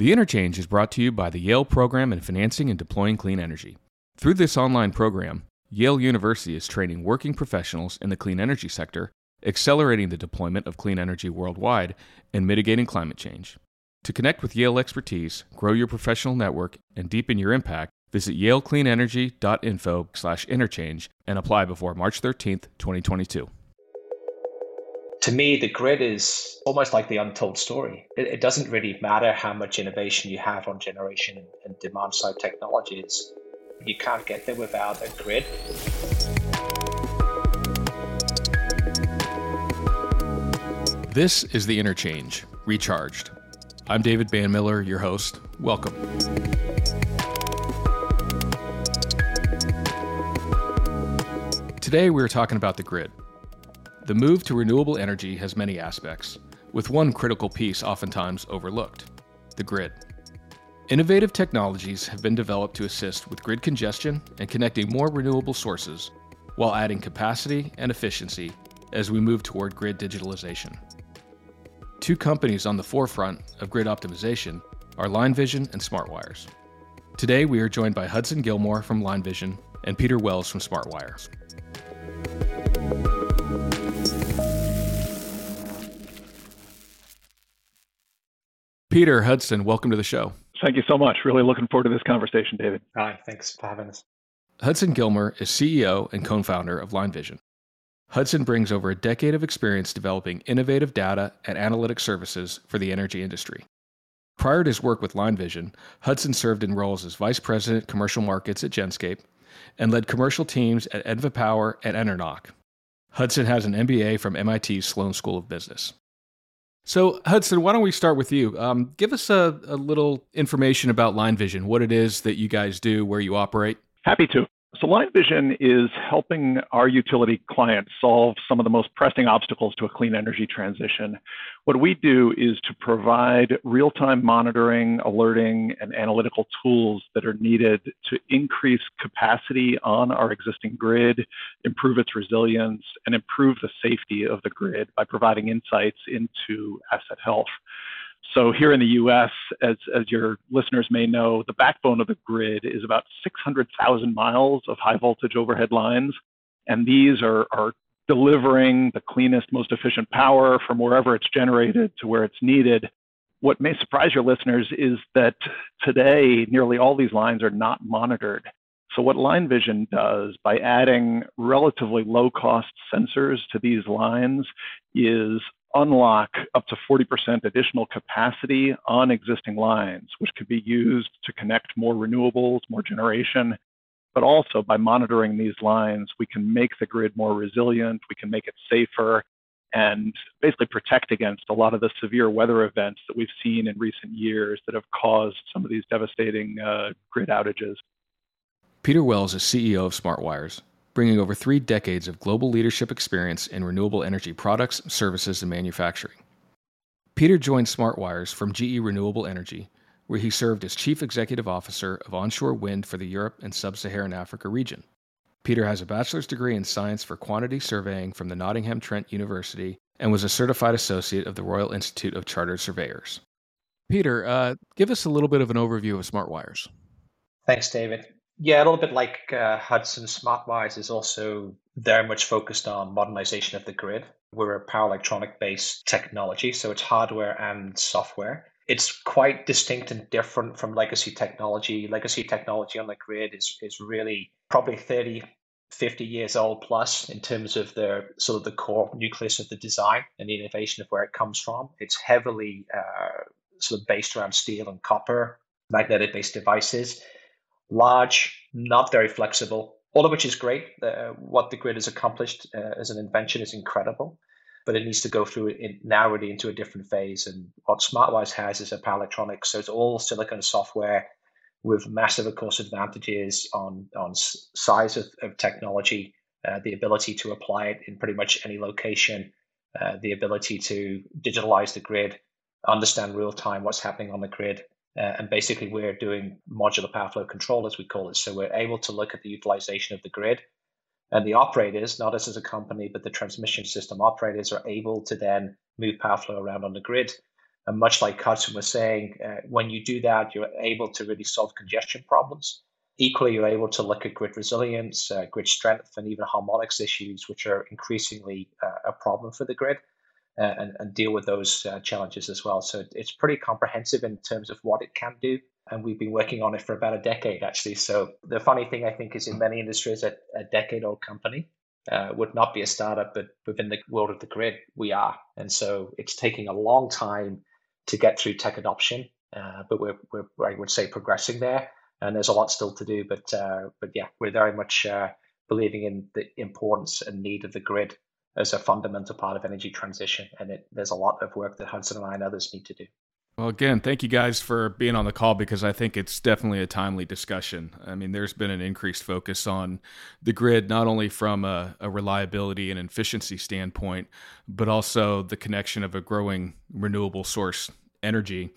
The Interchange is brought to you by the Yale Program in Financing and Deploying Clean Energy. Through this online program, Yale University is training working professionals in the clean energy sector, accelerating the deployment of clean energy worldwide, and mitigating climate change. To connect with Yale expertise, grow your professional network, and deepen your impact, visit yalecleanenergy.info/interchange and apply before March 13, 2022 to me, the grid is almost like the untold story. It, it, doesn't really matter how much innovation you have on generation and demand side technologies. You can't get there without a grid. This is The Interchange, Recharged. I'm David Banmiller, your host. Welcome. Today, we're talking about the grid the move to renewable energy has many aspects, with one critical piece oftentimes overlooked the grid. Innovative technologies have been developed to assist with grid congestion and connecting more renewable sources while adding capacity and efficiency as we move toward grid digitalization. Two companies on the forefront of grid optimization are LineVision and SmartWires. Today we are joined by Hudson Gilmer from LineVision and Peter Wells from SmartWires. Peter Hudson, welcome to the show. Thank you so much. Really looking forward to this conversation, David. Hi, thanks for having us. Hudson Gilmer is CEO and co founder of Line Vision. Hudson brings over a decade of experience developing innovative data and analytic services for the energy industry. Prior to his work with Line Vision, Hudson served in roles as Vice President Commercial Markets at Genscape and led commercial teams at Enva Power and Enernoc. Hudson has an MBA from MIT's Sloan School of Business. So, Hudson, why don't we start with you? Um, give us a, a little information about Line Vision, what it is that you guys do, where you operate. Happy to. So, LineVision is helping our utility clients solve some of the most pressing obstacles to a clean energy transition. What we do is to provide real time monitoring, alerting, and analytical tools that are needed to increase capacity on our existing grid, improve its resilience, and improve the safety of the grid by providing insights into asset health. So here in the U.S., as, as your listeners may know, the backbone of the grid is about 600,000 miles of high voltage overhead lines. And these are, are delivering the cleanest, most efficient power from wherever it's generated to where it's needed. What may surprise your listeners is that today, nearly all these lines are not monitored. So, what LineVision does by adding relatively low cost sensors to these lines is unlock up to 40% additional capacity on existing lines, which could be used to connect more renewables, more generation. But also by monitoring these lines, we can make the grid more resilient, we can make it safer, and basically protect against a lot of the severe weather events that we've seen in recent years that have caused some of these devastating uh, grid outages. Peter Wells is CEO of SmartWires, bringing over three decades of global leadership experience in renewable energy products, services, and manufacturing. Peter joined SmartWires from GE Renewable Energy, where he served as Chief Executive Officer of onshore wind for the Europe and Sub Saharan Africa region. Peter has a bachelor's degree in science for quantity surveying from the Nottingham Trent University and was a certified associate of the Royal Institute of Chartered Surveyors. Peter, uh, give us a little bit of an overview of SmartWires. Thanks, David. Yeah, a little bit like uh, Hudson SmartWires is also very much focused on modernization of the grid. We're a power electronic based technology, so it's hardware and software. It's quite distinct and different from legacy technology. Legacy technology on the grid is, is really probably 30, 50 years old plus in terms of the sort of the core nucleus of the design and the innovation of where it comes from. It's heavily uh, sort of based around steel and copper, magnetic based devices large, not very flexible, all of which is great. Uh, what the grid has accomplished uh, as an invention is incredible, but it needs to go through it now really into a different phase. And what SmartWires has is a power electronics, so it's all silicon software with massive, of course, advantages on on size of, of technology, uh, the ability to apply it in pretty much any location, uh, the ability to digitalize the grid, understand real time what's happening on the grid, uh, and basically, we're doing modular power flow control, as we call it. So we're able to look at the utilization of the grid. And the operators, not us as a company, but the transmission system operators are able to then move power flow around on the grid And much like Hudson was saying, uh, when you do that, you're able to really solve congestion problems. Equally, you're able to look at grid resilience, uh, grid strength, and even harmonics issues, which are increasingly uh, a problem for the grid, and, and, deal with those uh, challenges as well. So it's pretty comprehensive in terms of what it can do. And we've been working on it for about a decade, actually. So the funny thing, I think, is in many industries, a, a decade old company uh, would not be a startup, but within the world of the grid, we are. And so it's taking a long time to get through tech adoption, uh, but we're, we're, I would say, progressing there. And there's a lot still to do, but uh, but yeah, we're very much uh, believing in the importance and need of the grid as a fundamental part of energy transition. And it, there's a lot of work that Hudson and I and others need to do. Well, again, thank you guys for being on the call because I think it's definitely a timely discussion. I mean, there's been an increased focus on the grid, not only from a, a, reliability and efficiency standpoint, but also the connection of a growing renewable source energy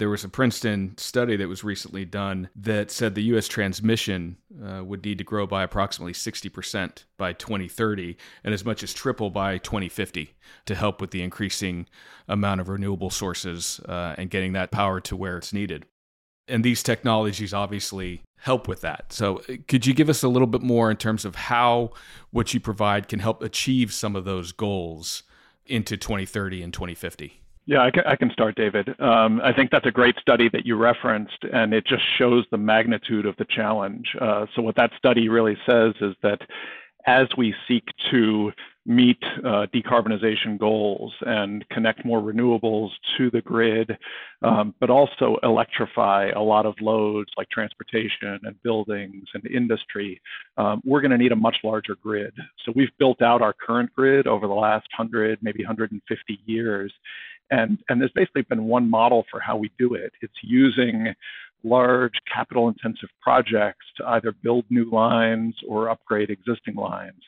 there was a Princeton study that was recently done that said the U.S. transmission uh, would need to grow by approximately 60% by 2030 and as much as triple by 2050 to help with the increasing amount of renewable sources uh, and getting that power to where it's needed. And these technologies obviously help with that. So, uh, could you give us a little bit more in terms of how what you provide can help achieve some of those goals into 2030 and 2050? Yeah, I can, I can start, David. Um, I think that's a great study that you referenced, and it just shows the magnitude of the challenge. Uh, so, what that study really says is that as we seek to meet uh, decarbonization goals and connect more renewables to the grid, um, but also electrify a lot of loads like transportation and buildings and industry, um, we're going to need a much larger grid. So we've built out our current grid over the last 100, maybe 150 years. And, and there's basically been one model for how we do it. It's using large capital intensive projects to either build new lines or upgrade existing lines.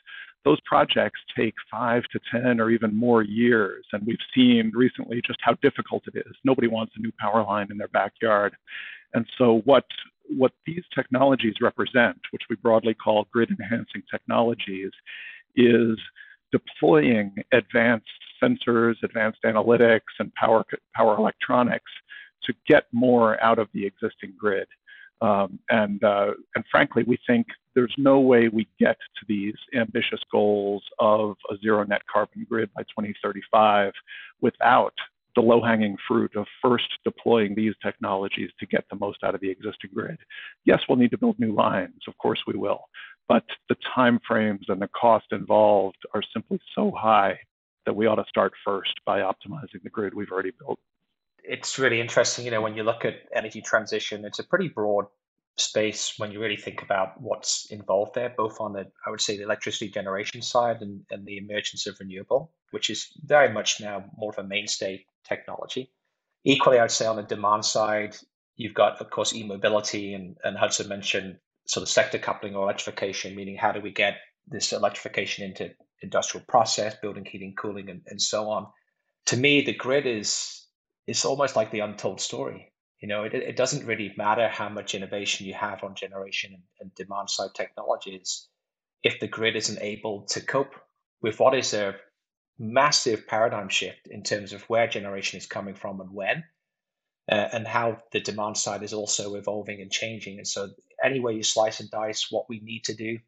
Those projects take five to 10 or even more years. And we've seen recently just how difficult it is. Nobody wants a new power line in their backyard. And so, what, what these technologies represent, which we broadly call grid enhancing technologies, is deploying advanced sensors, advanced analytics, and power, power electronics to get more out of the existing grid. Um, and, uh, and frankly, we think there's no way we get to these ambitious goals of a zero net carbon grid by 2035 without the low hanging fruit of first deploying these technologies to get the most out of the existing grid. Yes, we'll need to build new lines. Of course, we will. But the time frames and the cost involved are simply so high that we ought to start first by optimizing the grid we've already built. It's really interesting, you know, when you look at energy transition, it's a pretty broad space when you really think about what's involved there, both on the, I would say, the electricity generation side and, and the emergence of renewable, which is very much now more of a mainstay technology. Equally, I'd say on the demand side, you've got, of course, e-mobility, and, and Hudson mentioned sort of sector coupling or electrification, meaning how do we get this electrification into industrial process, building, heating, cooling, and, and so on. To me, the grid is is almost like the untold story. You know, it, it doesn't really matter how much innovation you have on generation and, and demand side technologies if the grid isn't able to cope with what is a massive paradigm shift in terms of where generation is coming from and when, uh, and how the demand side is also evolving and changing. And so, any way you slice and dice what we need to do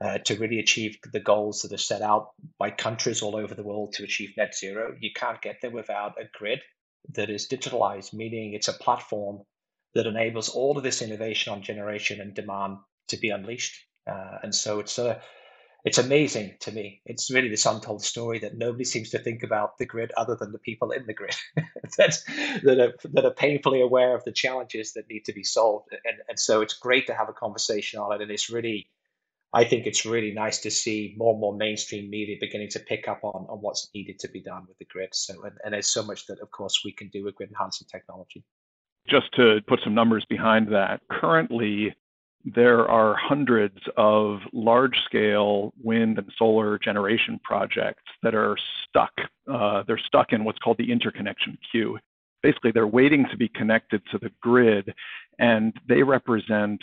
uh, to really achieve the goals that are set out by countries all over the world to achieve net zero, you can't get there without a grid that is digitalized, meaning it's a platform that enables all of this innovation on generation and demand to be unleashed. Uh, and so it's a it's amazing to me. It's really this untold story that nobody seems to think about the grid other than the people in the grid that, that, are, that are painfully aware of the challenges that need to be solved. And, and so it's great to have a conversation on it. And it's really, I think it's really nice to see more and more mainstream media beginning to pick up on, on what's needed to be done with the grid. So, and, and there's so much that, of course, we can do with grid enhancing technology. Just to put some numbers behind that, currently there are hundreds of large scale wind and solar generation projects that are stuck. Uh, they're stuck in what's called the interconnection queue. Basically, they're waiting to be connected to the grid, and they represent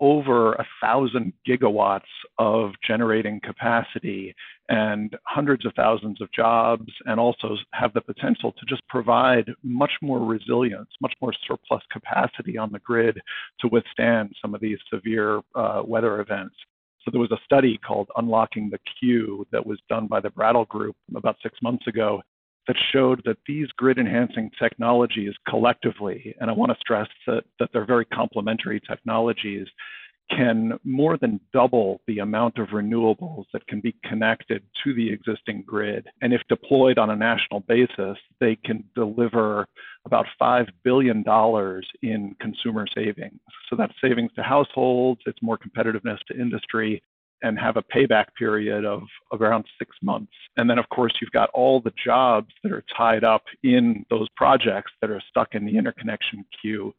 over a thousand gigawatts of generating capacity and hundreds of thousands of jobs, and also have the potential to just provide much more resilience, much more surplus capacity on the grid to withstand some of these severe uh, weather events. So there was a study called Unlocking the Queue that was done by the Brattle Group about six months ago that showed that these grid enhancing technologies collectively, and I want to stress that, that they're very complementary technologies, can more than double the amount of renewables that can be connected to the existing grid. And if deployed on a national basis, they can deliver about $5 billion in consumer savings. So that's savings to households, it's more competitiveness to industry, and have a payback period of, around six months. And then, of course, you've got all the jobs that are tied up in those projects that are stuck in the interconnection queue.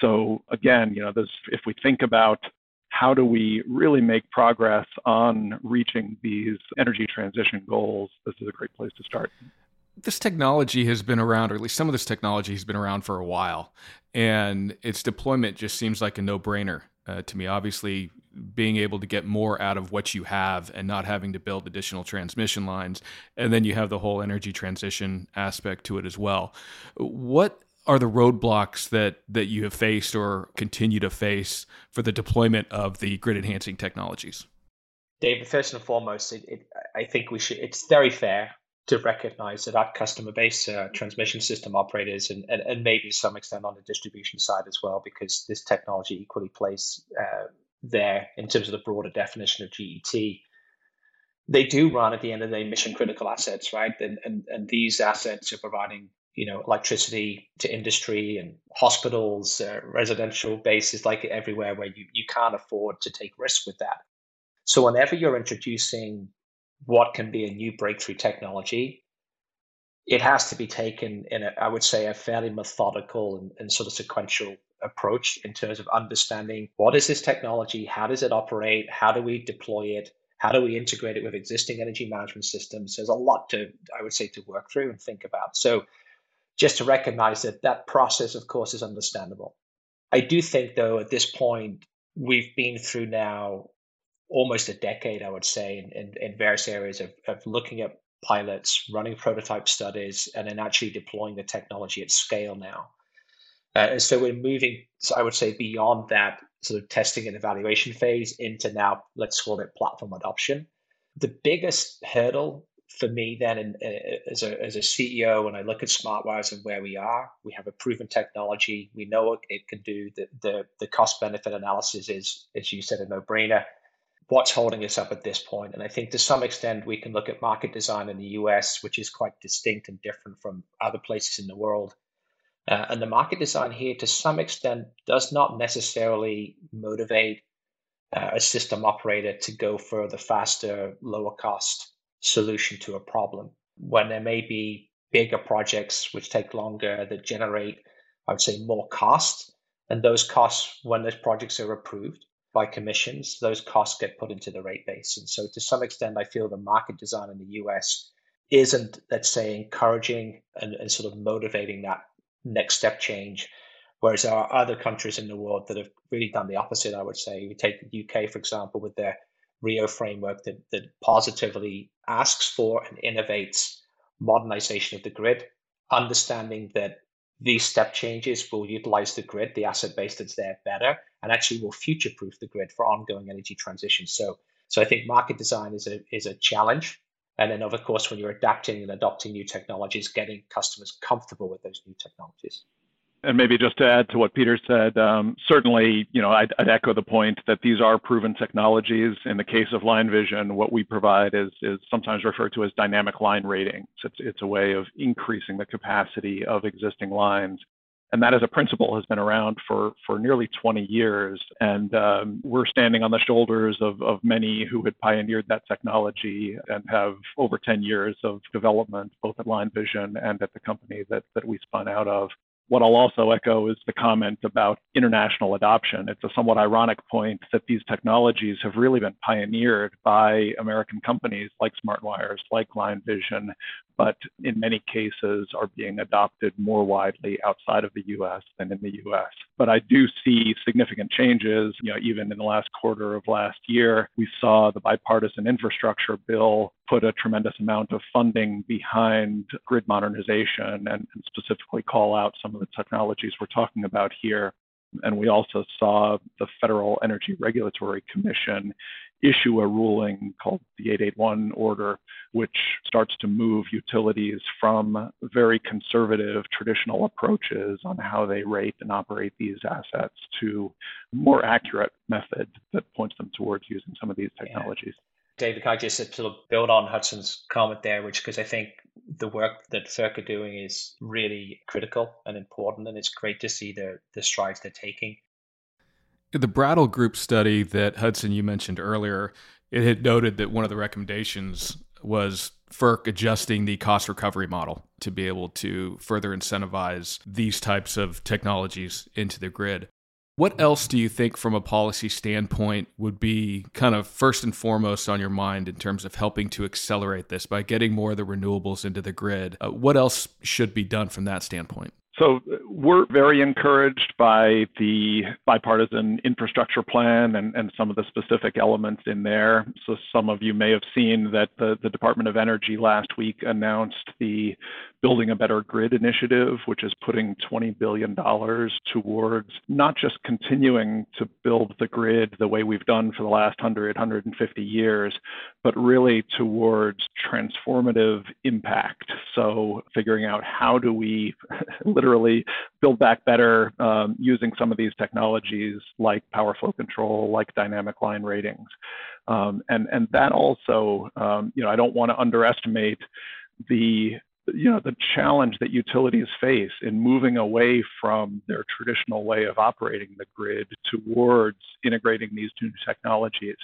So again, you know, if we think about how do we really make progress on reaching these energy transition goals, this is a great place to start. This technology has been around, or at least some of this technology has been around for a while, and its deployment just seems like a no brainer uh, to me. Obviously, being able to get more out of what you have and not having to build additional transmission lines. And then you have the whole energy transition aspect to it as well. What are the roadblocks that that you have faced or continue to face for the deployment of the grid enhancing technologies? David, first and foremost, it, it, I think we should. It's very fair to recognize that our customer base, uh, transmission system operators, and, and, and maybe to some extent on the distribution side as well, because this technology equally plays uh, there in terms of the broader definition of GET. They do run at the end of the day mission critical assets, right? And, and, and these assets are providing you know electricity to industry and hospitals, uh, residential bases, like everywhere where you, you can't afford to take risk with that. So whenever you're introducing what can be a new breakthrough technology, it has to be taken in a, I would say, a fairly methodical and, and sort of sequential approach in terms of understanding what is this technology, how does it operate, how do we deploy it, how do we integrate it with existing energy management systems. There's a lot to, I would say, to work through and think about. So just to recognize that that process, of course, is understandable. I do think, though, at this point, we've been through now almost a decade, I would say, in, in, in various areas of, of looking at pilots, running prototype studies, and then actually deploying the technology at scale now. Uh, so we're moving, so I would say, beyond that sort of testing and evaluation phase into now, let's call it platform adoption. The biggest hurdle for me then in, uh, as, a, as a CEO, when I look at SmartWires and where we are, we have a proven technology. We know what it can do. The, the, the cost benefit analysis is, as you said, a no brainer what's holding us up at this point. And I think to some extent, we can look at market design in the US, which is quite distinct and different from other places in the world. Uh, and the market design here, to some extent, does not necessarily motivate uh, a system operator to go for the faster, lower cost solution to a problem. When there may be bigger projects which take longer, that generate, I would say, more cost. And those costs, when those projects are approved, by commissions, those costs get put into the rate base. And so, to some extent, I feel the market design in the US isn't, let's say, encouraging and, and sort of motivating that next step change. Whereas there are other countries in the world that have really done the opposite, I would say. You take the UK, for example, with their RIIO framework that, that positively asks for and innovates modernization of the grid, understanding that these step changes will utilize the grid, the asset base that's there better, and actually will future proof the grid for ongoing energy transition. So, so I think market design is a, is a challenge. And then, of course, when you're adapting and adopting new technologies, getting customers comfortable with those new technologies. And maybe just to add to what Peter said, um, certainly, you know, I'd, I'd, echo the point that these are proven technologies. In the case of Line Vision, what we provide is, is sometimes referred to as dynamic line rating. So it's, it's a way of increasing the capacity of existing lines. And that as a principle has been around for, for nearly 20 years. And um, we're standing on the shoulders of, of many who had pioneered that technology and have over 10 years of development, both at Line Vision and at the company that, that we spun out of what I'll also echo is the comment about international adoption. It's a somewhat ironic point that these technologies have really been pioneered by American companies like SmartWires, like Line Vision, but in many cases are being adopted more widely outside of the US than in the US. But I do see significant changes. You know, even in the last quarter of last year, we saw the bipartisan infrastructure bill put a tremendous amount of funding behind grid modernization and, and specifically call out some of the technologies we're talking about here. And we also saw the Federal Energy Regulatory Commission issue a ruling called the 881 order, which starts to move utilities from very conservative traditional approaches on how they rate and operate these assets to more accurate method that points them towards using some of these technologies. Yeah. David, I just sort of build on Hudson's comment there, which because I think the work that FERC are doing is really critical and important, and it's great to see the the strides they're taking. The Brattle Group study that Hudson you mentioned earlier, it had noted that one of the recommendations was FERC adjusting the cost recovery model to be able to further incentivize these types of technologies into the grid. What else do you think, from a policy standpoint, would be kind of first and foremost on your mind in terms of helping to accelerate this by getting more of the renewables into the grid? Uh, what else should be done from that standpoint? So we're very encouraged by the bipartisan infrastructure plan and, and some of the specific elements in there. So some of you may have seen that the, the Department of Energy last week announced the Building a Better Grid initiative, which is putting $20 billion towards not just continuing to build the grid the way we've done for the last 100, 150 years, but really towards transformative impact. So figuring out how do we literally build back better um, using some of these technologies like power flow control, like dynamic line ratings. Um, and, and that also, um, you know, I don't want to underestimate the you know the challenge that utilities face in moving away from their traditional way of operating the grid towards integrating these new technologies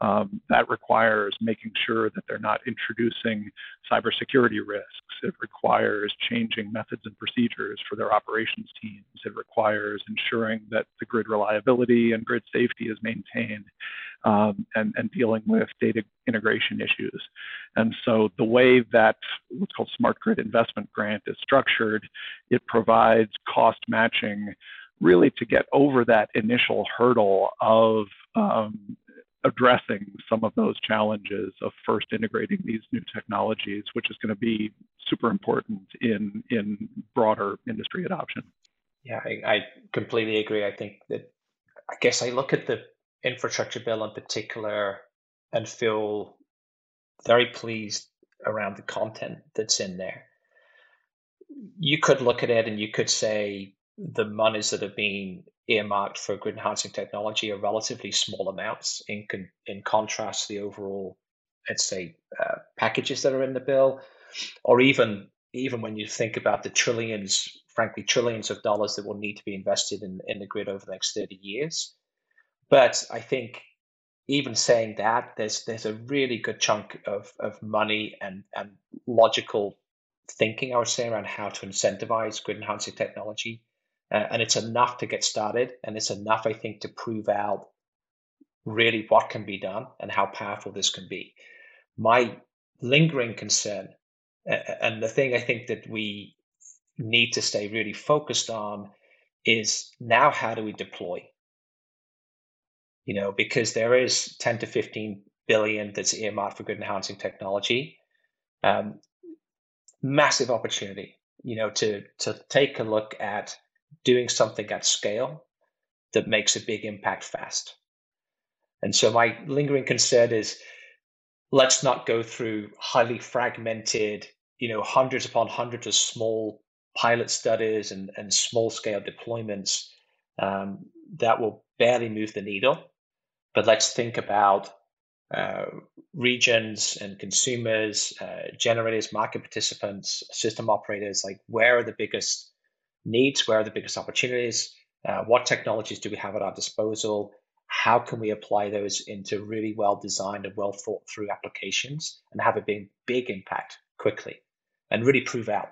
um, that requires making sure that they're not introducing cybersecurity risks. It requires changing methods and procedures for their operations teams. It requires ensuring that the grid reliability and grid safety is maintained um, and, and dealing with data integration issues. And so the way that what's called Smart Grid Investment Grant is structured, it provides cost matching really to get over that initial hurdle of um, addressing some of those challenges of first integrating these new technologies, which is going to be super important in in broader industry adoption. Yeah, I, I completely agree. I think that I guess I look at the infrastructure bill in particular and feel very pleased around the content that's in there. You could look at it and you could say the monies that have been earmarked for grid enhancing technology are relatively small amounts in con- in contrast to the overall, let's say, uh, packages that are in the bill, or even even when you think about the trillions, frankly, trillions of dollars that will need to be invested in, in the grid over the next 30 years. But I think even saying that, there's there's a really good chunk of, of money and, and logical thinking, I would say, around how to incentivize grid enhancing technology uh, and it's enough to get started, and it's enough, I think, to prove out really what can be done and how powerful this can be. My lingering concern, and the thing I think that we need to stay really focused on, is now how do we deploy? You know, because there is 10 to 15 billion that's earmarked for grid enhancing technology. Um, massive opportunity, you know, to to take a look at doing something at scale that makes a big impact fast. And so my lingering concern is let's not go through highly fragmented, you know, hundreds upon hundreds of small pilot studies and, and small scale deployments um, that will barely move the needle. But let's think about uh, regions and consumers, uh, generators, market participants, system operators, like where are the biggest needs, where are the biggest opportunities, uh, what technologies do we have at our disposal, how can we apply those into really well designed and well thought through applications and have a big, big impact quickly and really prove out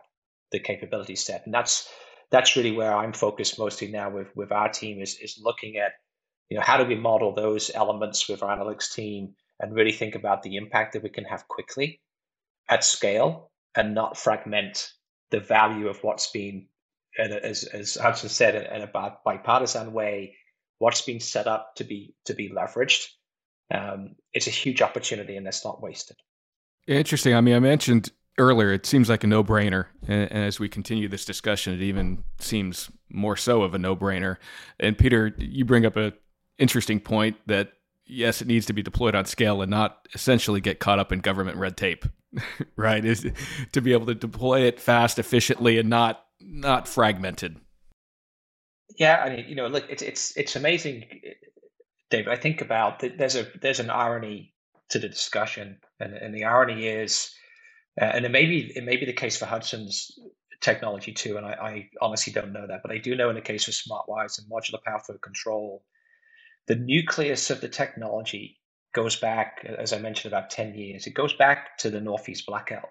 the capability set. And that's that's really where I'm focused mostly now with with our team is is looking at you know how do we model those elements with our analytics team and really think about the impact that we can have quickly at scale and not fragment the value of what's been as as Hudson said in a bipartisan way what's been set up to be to be leveraged um, it's a huge opportunity and that's not wasted interesting i mean i mentioned earlier, it seems like a no brainer. And, and, as we continue this discussion, it even seems more so of a no brainer. And Peter, you bring up a interesting point that yes, it needs to be deployed on scale and not essentially get caught up in government red tape, right? Is to be able to deploy it fast, efficiently, and not not fragmented. Yeah, I mean, you know, look, it's it's it's amazing, David. I think about there's a there's an irony to the discussion, and and the irony is uh, and it may be it may be the case for Hudson's technology too. And I, I honestly don't know that, but I do know in the case of SmartWires and modular power flow control, the nucleus of the technology goes back, as I mentioned, about 10 years. It goes back to the Northeast blackout.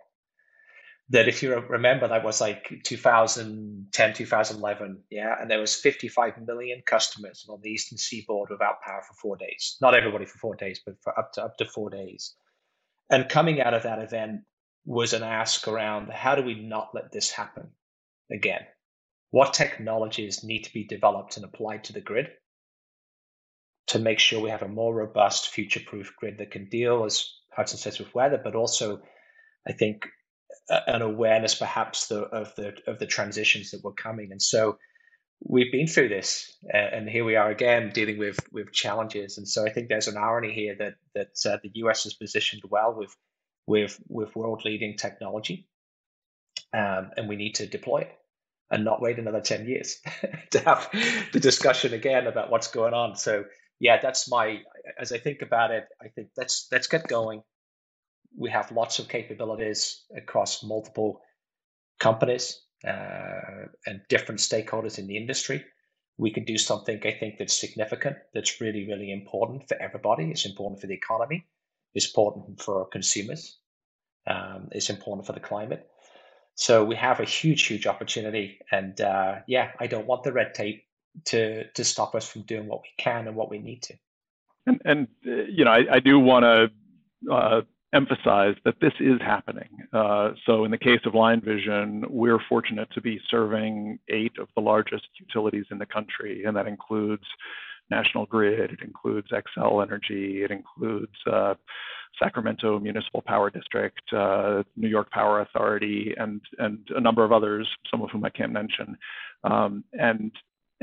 That if you remember, that was like 2010, 2011, yeah, and there was 55 million customers on the eastern seaboard without power for four days. Not everybody for four days, but for up to up to four days. And coming out of that event, was an ask around how do we not let this happen again? What technologies need to be developed and applied to the grid to make sure we have a more robust, future proof grid that can deal, as Hudson says, with weather, but also, I think, an awareness perhaps the, of the of the transitions that were coming. And so we've been through this, and here we are again dealing with with challenges. And so I think there's an irony here that that uh, the US is positioned well with with with world leading technology, um, and we need to deploy it and not wait another 10 years to have the discussion again about what's going on so yeah that's my as i think about it i think let's let's get going we have lots of capabilities across multiple companies uh, and different stakeholders in the industry we can do something i think that's significant that's really really important for everybody it's important for the economy It's important for consumers. Um, it's important for the climate. So we have a huge, huge opportunity. And uh, yeah, I don't want the red tape to to stop us from doing what we can and what we need to. And, and uh, you know, I, I do want to uh, emphasize that this is happening. Uh, so in the case of Line Vision, we're fortunate to be serving eight of the largest utilities in the country, and that includes National Grid, it includes Xcel Energy, it includes uh, Sacramento Municipal Power District, uh, New York Power Authority, and and a number of others, some of whom I can't mention. Um, and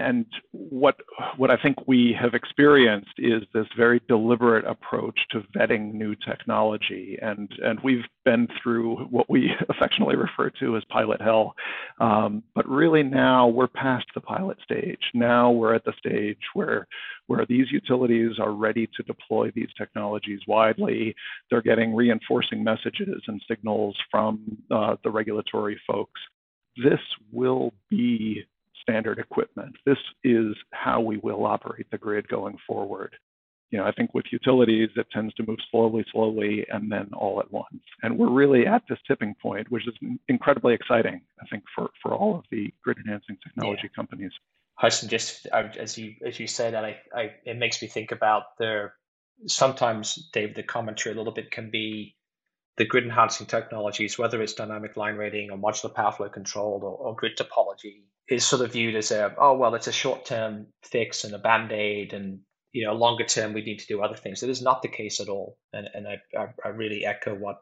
and what what I think we have experienced is this very deliberate approach to vetting new technology, and and we've been through what we affectionately refer to as pilot hell. Um, but really now we're past the pilot stage. Now we're at the stage where where these utilities are ready to deploy these technologies widely. They're getting reinforcing messages and signals from uh, the regulatory folks. This will be standard equipment. This is how we will operate the grid going forward. You know, I think with utilities, it tends to move slowly, slowly, and then all at once. And we're really at this tipping point, which is incredibly exciting, I think, for, for all of the grid enhancing technology yeah. companies. Hudson, just as you as you say that, I, I it makes me think about the sometimes, Dave, the commentary a little bit can be the grid enhancing technologies, whether it's dynamic line rating or modular power flow control or, or grid topology, is sort of viewed as a oh well it's a short term fix and a band aid and you know longer term we need to do other things. It is not the case at all, and and I I, I really echo what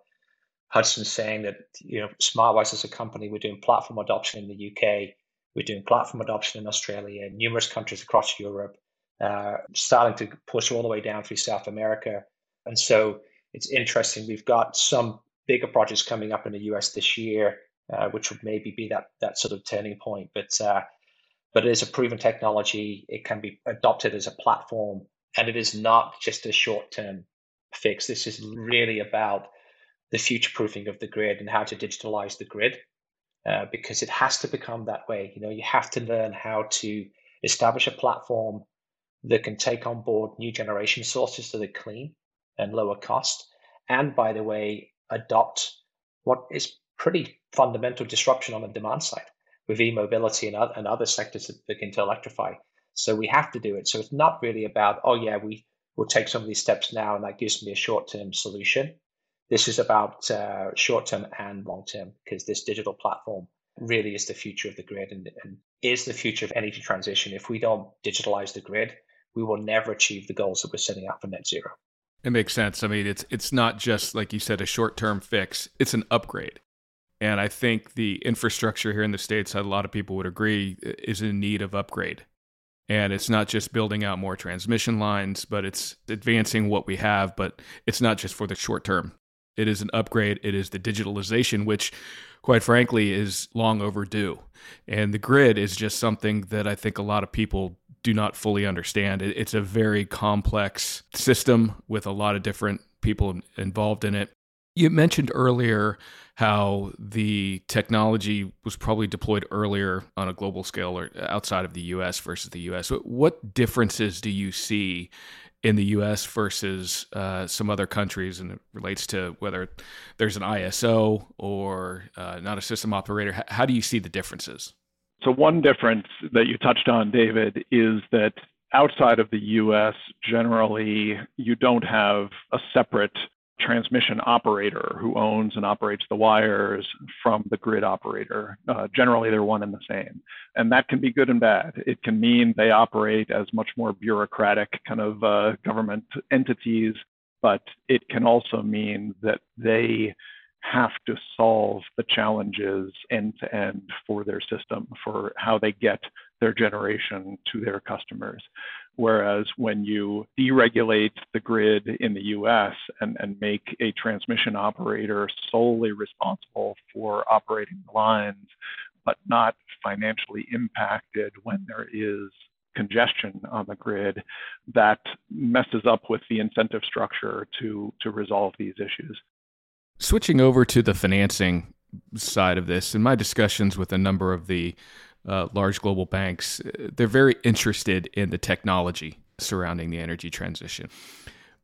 Hudson's saying that you know SmartWires as a company. We're doing platform adoption in the UK, we're doing platform adoption in Australia, numerous countries across Europe, uh, starting to push all the way down through South America, and so it's interesting. We've got some bigger projects coming up in the US this year uh, which would maybe be that that sort of turning point. But uh, but it is a proven technology. It can be adopted as a platform, and it is not just a short term fix. This is really about the future proofing of the grid and how to digitalize the grid, uh, because it has to become that way. You know, you have to learn how to establish a platform that can take on board new generation sources that are clean and lower cost, and by the way, adopt what is pretty fundamental disruption on the demand side, with e-mobility and, and other sectors that begin to electrify. So we have to do it. So it's not really about, oh yeah, we will take some of these steps now and that gives me a short-term solution. This is about uh, short-term and long-term because this digital platform really is the future of the grid and, and is the future of energy transition. If we don't digitalize the grid, we will never achieve the goals that we're setting out for net zero. It makes sense. I mean, it's it's not just like you said a short-term fix; it's an upgrade. And I think the infrastructure here in the states, a lot of people would agree, is in need of upgrade. And it's not just building out more transmission lines, but it's advancing what we have. But it's not just for the short term. It is an upgrade. It is the digitalization, which, quite frankly, is long overdue. And the grid is just something that I think a lot of people do not fully understand. It's a very complex system with a lot of different people involved in it. You mentioned earlier how the technology was probably deployed earlier on a global scale or outside of the US versus the US. What differences do you see in the US versus uh, some other countries and it relates to whether there's an ISO or uh, not a system operator? How do you see the differences? So, one difference that you touched on, David, is that outside of the US, generally, you don't have a separate transmission operator who owns and operates the wires from the grid operator. Uh, generally, they're one and the same. And that can be good and bad. It can mean they operate as much more bureaucratic kind of uh, government entities, but it can also mean that they have to solve the challenges end to end for their system, for how they get their generation to their customers. Whereas when you deregulate the grid in the US and, and make a transmission operator solely responsible for operating the lines, but not financially impacted when there is congestion on the grid, that messes up with the incentive structure to, to resolve these issues. Switching over to the financing side of this, in my discussions with a number of the uh, large global banks, they're very interested in the technology surrounding the energy transition.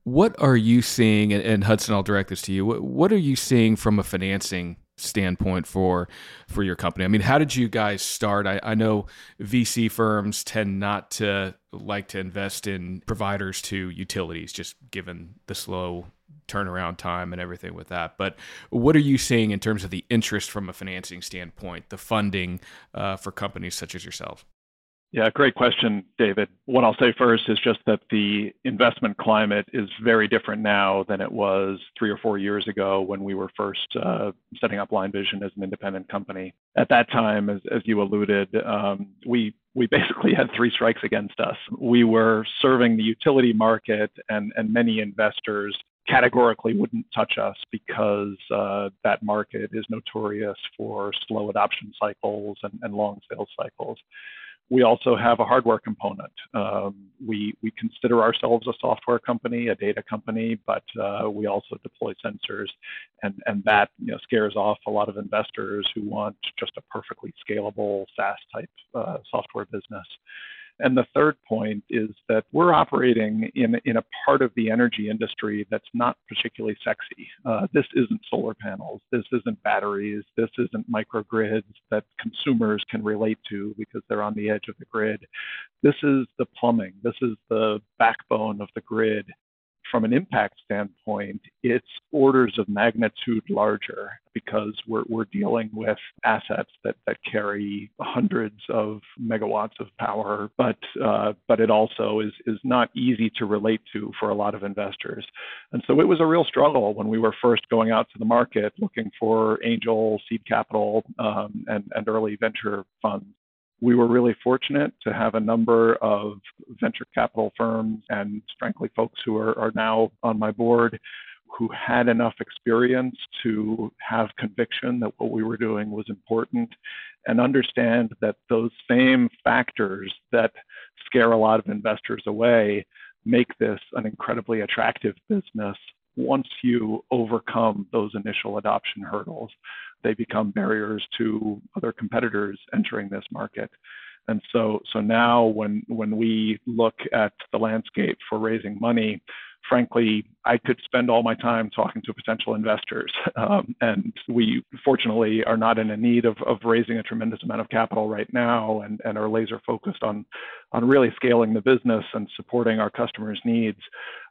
What are you seeing, and Hudson, I'll direct this to you. What are you seeing from a financing standpoint for for your company? I mean, how did you guys start? I, I know VC firms tend not to like to invest in providers to utilities, just given the slow turnaround time and everything with that. But what are you seeing in terms of the interest from a financing standpoint, the funding uh, for companies such as yourself? Yeah, great question, David. What I'll say first is just that the investment climate is very different now than it was three or four years ago when we were first uh, setting up Line Vision as an independent company. At that time, as, as you alluded, um, we we basically had three strikes against us. We were serving the utility market, and, and many investors categorically wouldn't touch us because uh, that market is notorious for slow adoption cycles and, and, long sales cycles. We also have a hardware component. Um, we, we consider ourselves a software company, a data company, but uh, we also deploy sensors, and, and that you know, scares off a lot of investors who want just a perfectly scalable SaaS type uh, software business. And the third point is that we're operating in, in a part of the energy industry that's not particularly sexy. Uh, this isn't solar panels. This isn't batteries. This isn't microgrids that consumers can relate to because they're on the edge of the grid. This is the plumbing. This is the backbone of the grid from an impact standpoint, it's orders of magnitude larger because we're, we're dealing with assets that, that carry hundreds of megawatts of power, but uh, but it also is is not easy to relate to for a lot of investors. And so it was a real struggle when we were first going out to the market looking for angel seed capital um, and, and early venture funds we were really fortunate to have a number of venture capital firms and, frankly, folks who are, are now on my board who had enough experience to have conviction that what we were doing was important and understand that those same factors that scare a lot of investors away make this an incredibly attractive business once you overcome those initial adoption hurdles they become barriers to other competitors entering this market. And so, so now when when we look at the landscape for raising money, frankly, I could spend all my time talking to potential investors. Um, and we fortunately are not in a need of, of raising a tremendous amount of capital right now and, and are laser focused on, on really scaling the business and supporting our customers' needs.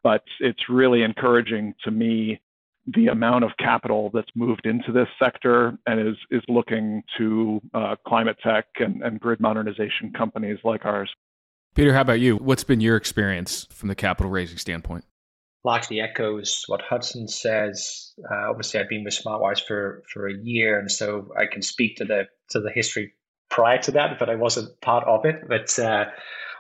But it's really encouraging to me the amount of capital that's moved into this sector and is, is looking to uh, climate tech and, and grid modernization companies like ours. Peter, how about you? What's been your experience from the capital raising standpoint? Largely echoes what Hudson says. Uh, obviously, I've been with SmartWires for, for a year, and so I can speak to the to the history prior to that, but I wasn't part of it. But uh,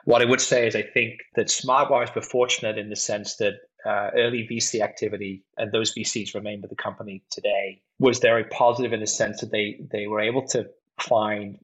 what I would say is, I think that SmartWires were fortunate in the sense that uh, early VC activity, and those VCs remain with the company today, was very positive in the sense that they they were able to find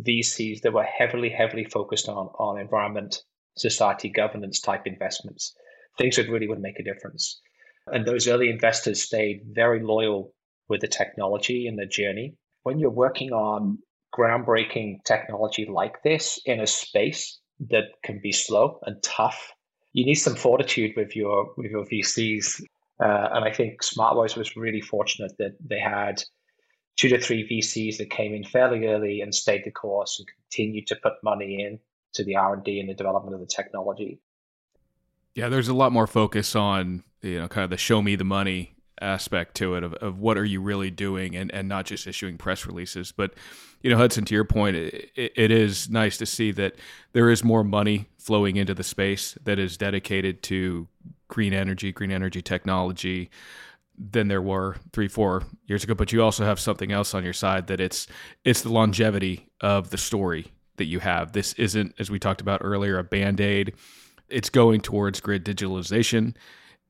VCs that were heavily, heavily focused on, on environment, society, governance type investments, things that really would make a difference. And those early investors stayed very loyal with the technology and the journey. When you're working on groundbreaking technology like this in a space that can be slow and tough, you need some fortitude with your with your VCs. Uh, and I think SmartWires was really fortunate that they had two to three VCs that came in fairly early and stayed the course and continued to put money in to the R and D and the development of the technology. Yeah, there's a lot more focus on you know kind of the show me the money aspect to it of, of what are you really doing and, and not just issuing press releases but you know hudson to your point it, it is nice to see that there is more money flowing into the space that is dedicated to green energy green energy technology than there were three, four years ago. But you also have something else on your side that it's it's the longevity of the story that you have. This isn't, as we talked about earlier, a band aid. It's going towards grid digitalization.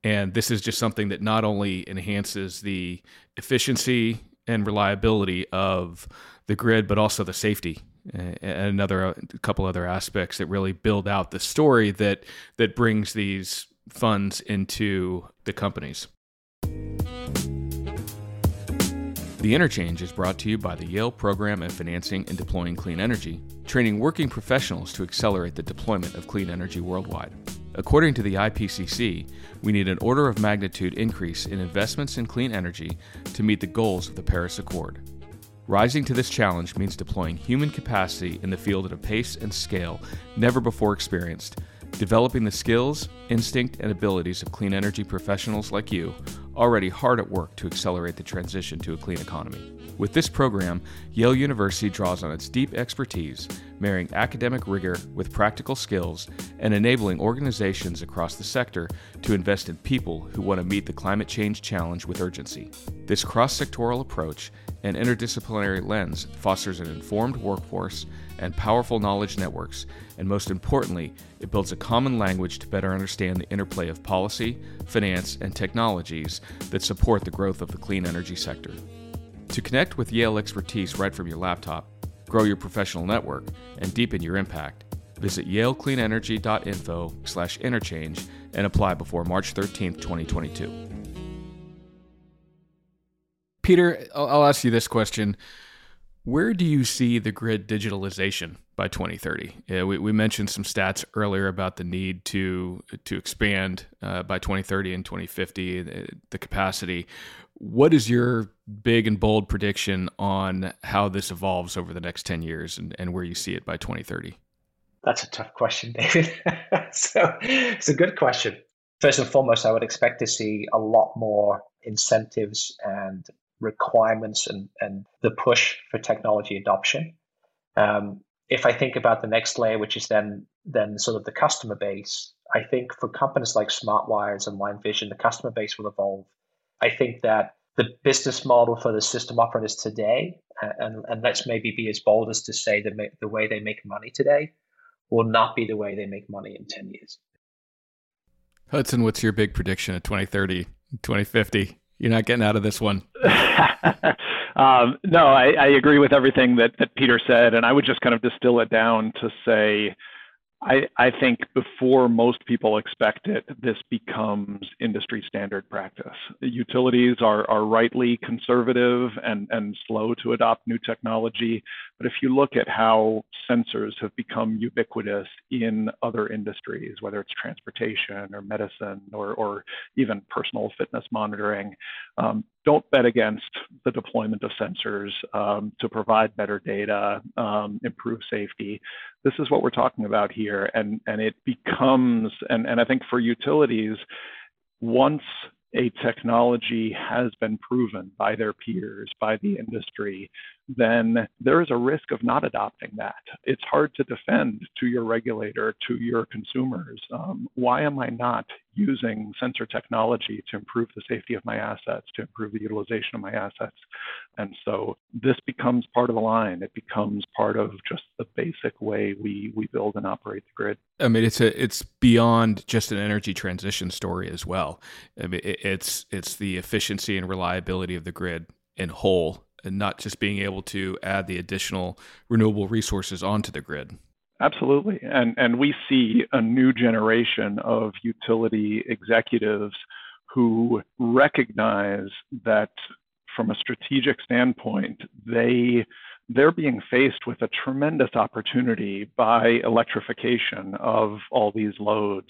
And this is just something that not only enhances the efficiency and reliability of the grid, but also the safety and another a couple other aspects that really build out the story that that brings these funds into the companies. The Interchange is brought to you by the Yale Program of Financing and Deploying Clean Energy, training working professionals to accelerate the deployment of clean energy worldwide. According to the IPCC, we need an order of magnitude increase in investments in clean energy to meet the goals of the Paris Accord. Rising to this challenge means deploying human capacity in the field at a pace and scale never before experienced, developing the skills, instinct, and abilities of clean energy professionals like you already hard at work to accelerate the transition to a clean economy. With this program, Yale University draws on its deep expertise, marrying academic rigor with practical skills and enabling organizations across the sector to invest in people who want to meet the climate change challenge with urgency. This cross sectoral approach and interdisciplinary lens fosters an informed workforce and powerful knowledge networks, and most importantly, it builds a common language to better understand the interplay of policy, finance, and technologies that support the growth of the clean energy sector. To connect with Yale expertise right from your laptop, grow your professional network, and deepen your impact, visit yalecleanenergy.info slash interchange and apply before March 13, 2022. Peter, I'll ask you this question. Where do you see the grid digitalization by 2030? Yeah, we, we mentioned some stats earlier about the need to to expand uh, by 2030 and 2050 the, the capacity. What is your big and bold prediction on how this evolves over the next 10 years and, and where you see it by 2030? That's a tough question, David. so it's a good question. First and foremost, I would expect to see a lot more incentives and requirements and, and the push for technology adoption. Um, if I think about the next layer, which is then then sort of the customer base, I think for companies like SmartWires and LineVision, the customer base will evolve. I think that the business model for the system operators today, and, and let's maybe be as bold as to say that the way they make money today will not be the way they make money in 10 years. Hudson, what's your big prediction of 2030, 2050? You're not getting out of this one. um, no, I, I, agree with everything that, that Peter said, and I would just kind of distill it down to say I, I think before most people expect it, this becomes industry standard practice. Utilities are, are rightly conservative and, and slow to adopt new technology. But if you look at how sensors have become ubiquitous in other industries, whether it's transportation or medicine or, or even personal fitness monitoring, um, don't bet against the deployment of sensors um, to provide better data, um, improve safety. This is what we're talking about here, and and it becomes and and I think for utilities, once a technology has been proven by their peers, by the industry, then there is a risk of not adopting that. It's hard to defend to your regulator, to your consumers. Um, why am I not using sensor technology to improve the safety of my assets, to improve the utilization of my assets? And so this becomes part of the line. It becomes part of just the basic way we we build and operate the grid. I mean, it's a it's beyond just an energy transition story as well. I mean, it's it's the efficiency and reliability of the grid in whole and not just being able to add the additional renewable resources onto the grid. Absolutely. And, and we see a new generation of utility executives who recognize that from a strategic standpoint, they they're being faced with a tremendous opportunity by electrification of all these loads.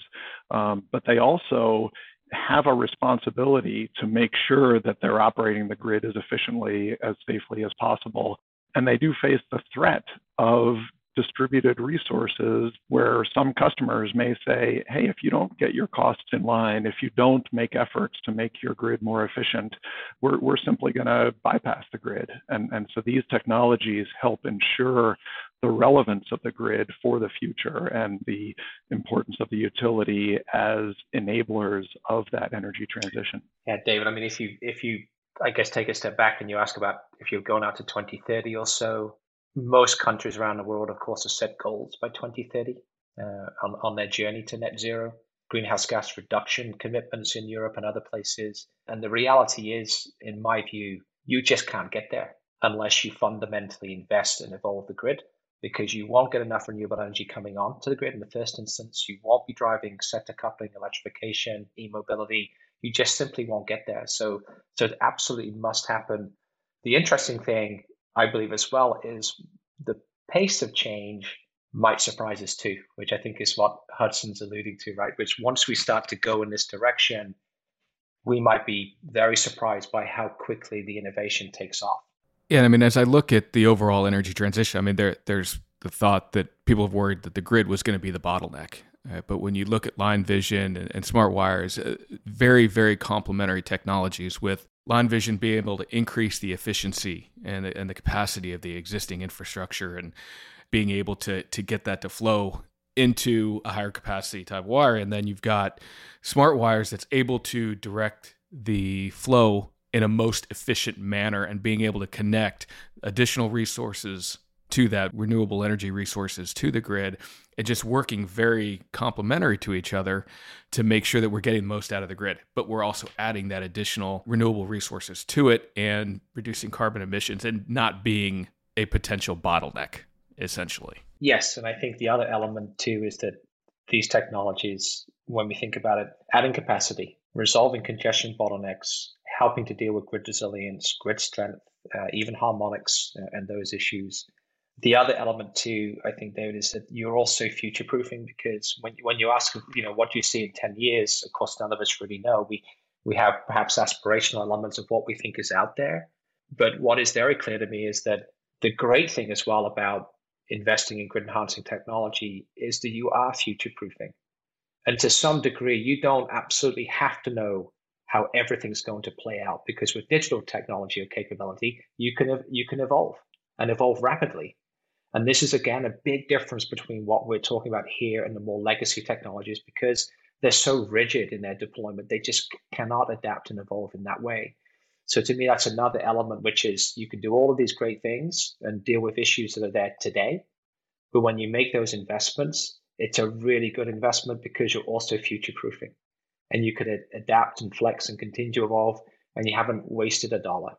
Um, but they also have a responsibility to make sure that they're operating the grid as efficiently, as safely as possible. And they do face the threat of distributed resources where some customers may say, hey, if you don't get your costs in line, if you don't make efforts to make your grid more efficient, we're, we're simply going to bypass the grid. And, and so these technologies help ensure the relevance of the grid for the future and the importance of the utility as enablers of that energy transition. Yeah, David, I mean, if you, if you, I guess, take a step back and you ask about if you're going out to 2030 or so, most countries around the world, of course, have set goals by 2030 uh, on, on their journey to net zero, greenhouse gas reduction commitments in Europe and other places. And the reality is, in my view, you just can't get there unless you fundamentally invest and evolve the grid because you won't get enough renewable energy coming on to the grid in the first instance. You won't be driving sector coupling, electrification, e-mobility. You just simply won't get there. So, so it absolutely must happen. The interesting thing I believe as well is the pace of change might surprise us too, which I think is what Hudson's alluding to, right? Which once we start to go in this direction, we might be very surprised by how quickly the innovation takes off. Yeah, I mean, as I look at the overall energy transition, I mean, there there's the thought that people have worried that the grid was going to be the bottleneck. Uh, but when you look at LineVision and, and SmartWires, uh, very, very complementary technologies with LineVision being able to increase the efficiency and, and the capacity of the existing infrastructure and being able to, to get that to flow into a higher capacity type wire. And then you've got SmartWires that's able to direct the flow in a most efficient manner and being able to connect additional resources to that renewable energy resources to the grid and just working very complementary to each other to make sure that we're getting the most out of the grid. But we're also adding that additional renewable resources to it and reducing carbon emissions and not being a potential bottleneck essentially. Yes and i think the other element too is that these technologies when we think about it adding capacity resolving congestion bottlenecks helping to deal with grid resilience grid strength uh, even harmonics uh, and those issues the other element too, I think, David, is that you're also future proofing because when when you ask, you know, what do you see in ten years? Of course, none of us really know. We we have perhaps aspirational elements of what we think is out there, but what is very clear to me is that the great thing as well about investing in grid enhancing technology is that you are future proofing, and to some degree, you don't absolutely have to know how everything's going to play out because with digital technology or capability, you can you can evolve and evolve rapidly. And this is, again, a big difference between what we're talking about here and the more legacy technologies because they're so rigid in their deployment. They just cannot adapt and evolve in that way. So to me, that's another element, which is you can do all of these great things and deal with issues that are there today. But when you make those investments, it's a really good investment because you're also future proofing and you can adapt and flex and continue to evolve and you haven't wasted a dollar.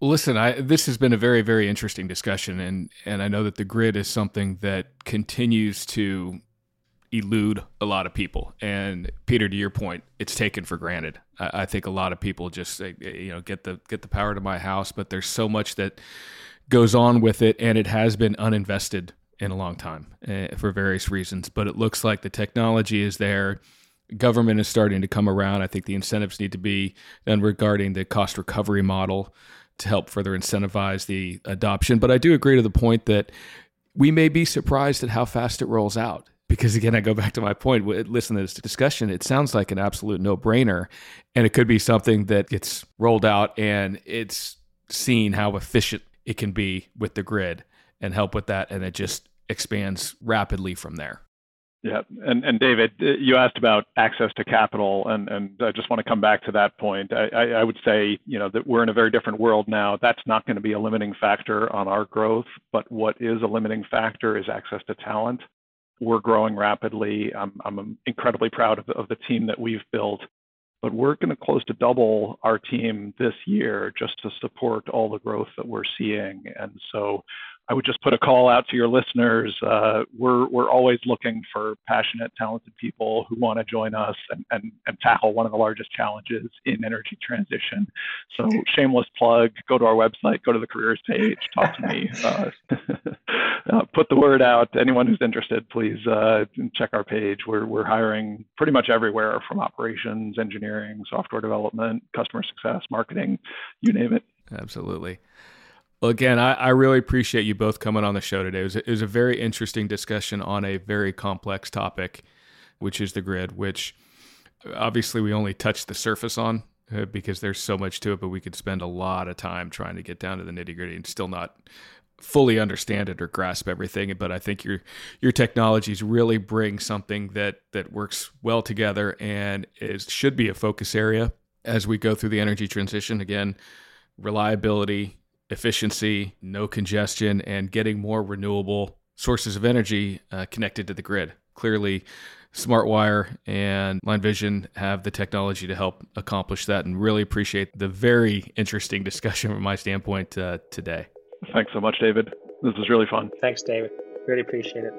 Listen, I, this has been a very, very interesting discussion, and and I know that the grid is something that continues to elude a lot of people. And Peter, to your point, it's taken for granted. I, I think a lot of people just you know get the get the power to my house, but there's so much that goes on with it, and it has been uninvested in a long time uh, for various reasons. But it looks like the technology is there. Government is starting to come around. I think the incentives need to be done regarding the cost recovery model to help further incentivize the adoption. But I do agree to the point that we may be surprised at how fast it rolls out. Because again, I go back to my point. Listen to this discussion. It sounds like an absolute no brainer. And it could be something that gets rolled out and it's seen how efficient it can be with the grid and help with that. And it just expands rapidly from there. Yeah, and and David, you asked about access to capital, and and I just want to come back to that point. I, I, I would say you know that we're in a very different world now. That's not going to be a limiting factor on our growth, but what is a limiting factor is access to talent. We're growing rapidly. I'm I'm incredibly proud of the, of the team that we've built, but we're going to close to double our team this year just to support all the growth that we're seeing, and so I would just put a call out to your listeners. Uh, we're we're always looking for passionate, talented people who want to join us and, and and tackle one of the largest challenges in energy transition. So shameless plug: go to our website, go to the careers page, talk to me, uh, uh, put the word out. Anyone who's interested, please uh, check our page. We're we're hiring pretty much everywhere from operations, engineering, software development, customer success, marketing, you name it. Absolutely. Well, again, I, I, really appreciate you both coming on the show today. It was, a, it was a very interesting discussion on a very complex topic, which is the grid, which obviously we only touched the surface on uh, because there's so much to it, but we could spend a lot of time trying to get down to the nitty gritty and still not fully understand it or grasp everything. But I think your your technologies really bring something that that works well together and is should be a focus area as we go through the energy transition. Again, reliability, efficiency, no congestion, and getting more renewable sources of energy uh, connected to the grid. Clearly, SmartWire and LineVision have the technology to help accomplish that, and really appreciate the very interesting discussion from my standpoint uh, today. Thanks so much, David. This was really fun. Thanks, David. Really appreciate it.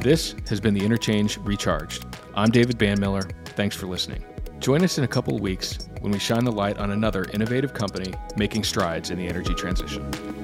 This has been the Interchange Recharged. I'm David Banmiller. Thanks for listening. Join us in a couple of weeks when we shine the light on another innovative company making strides in the energy transition.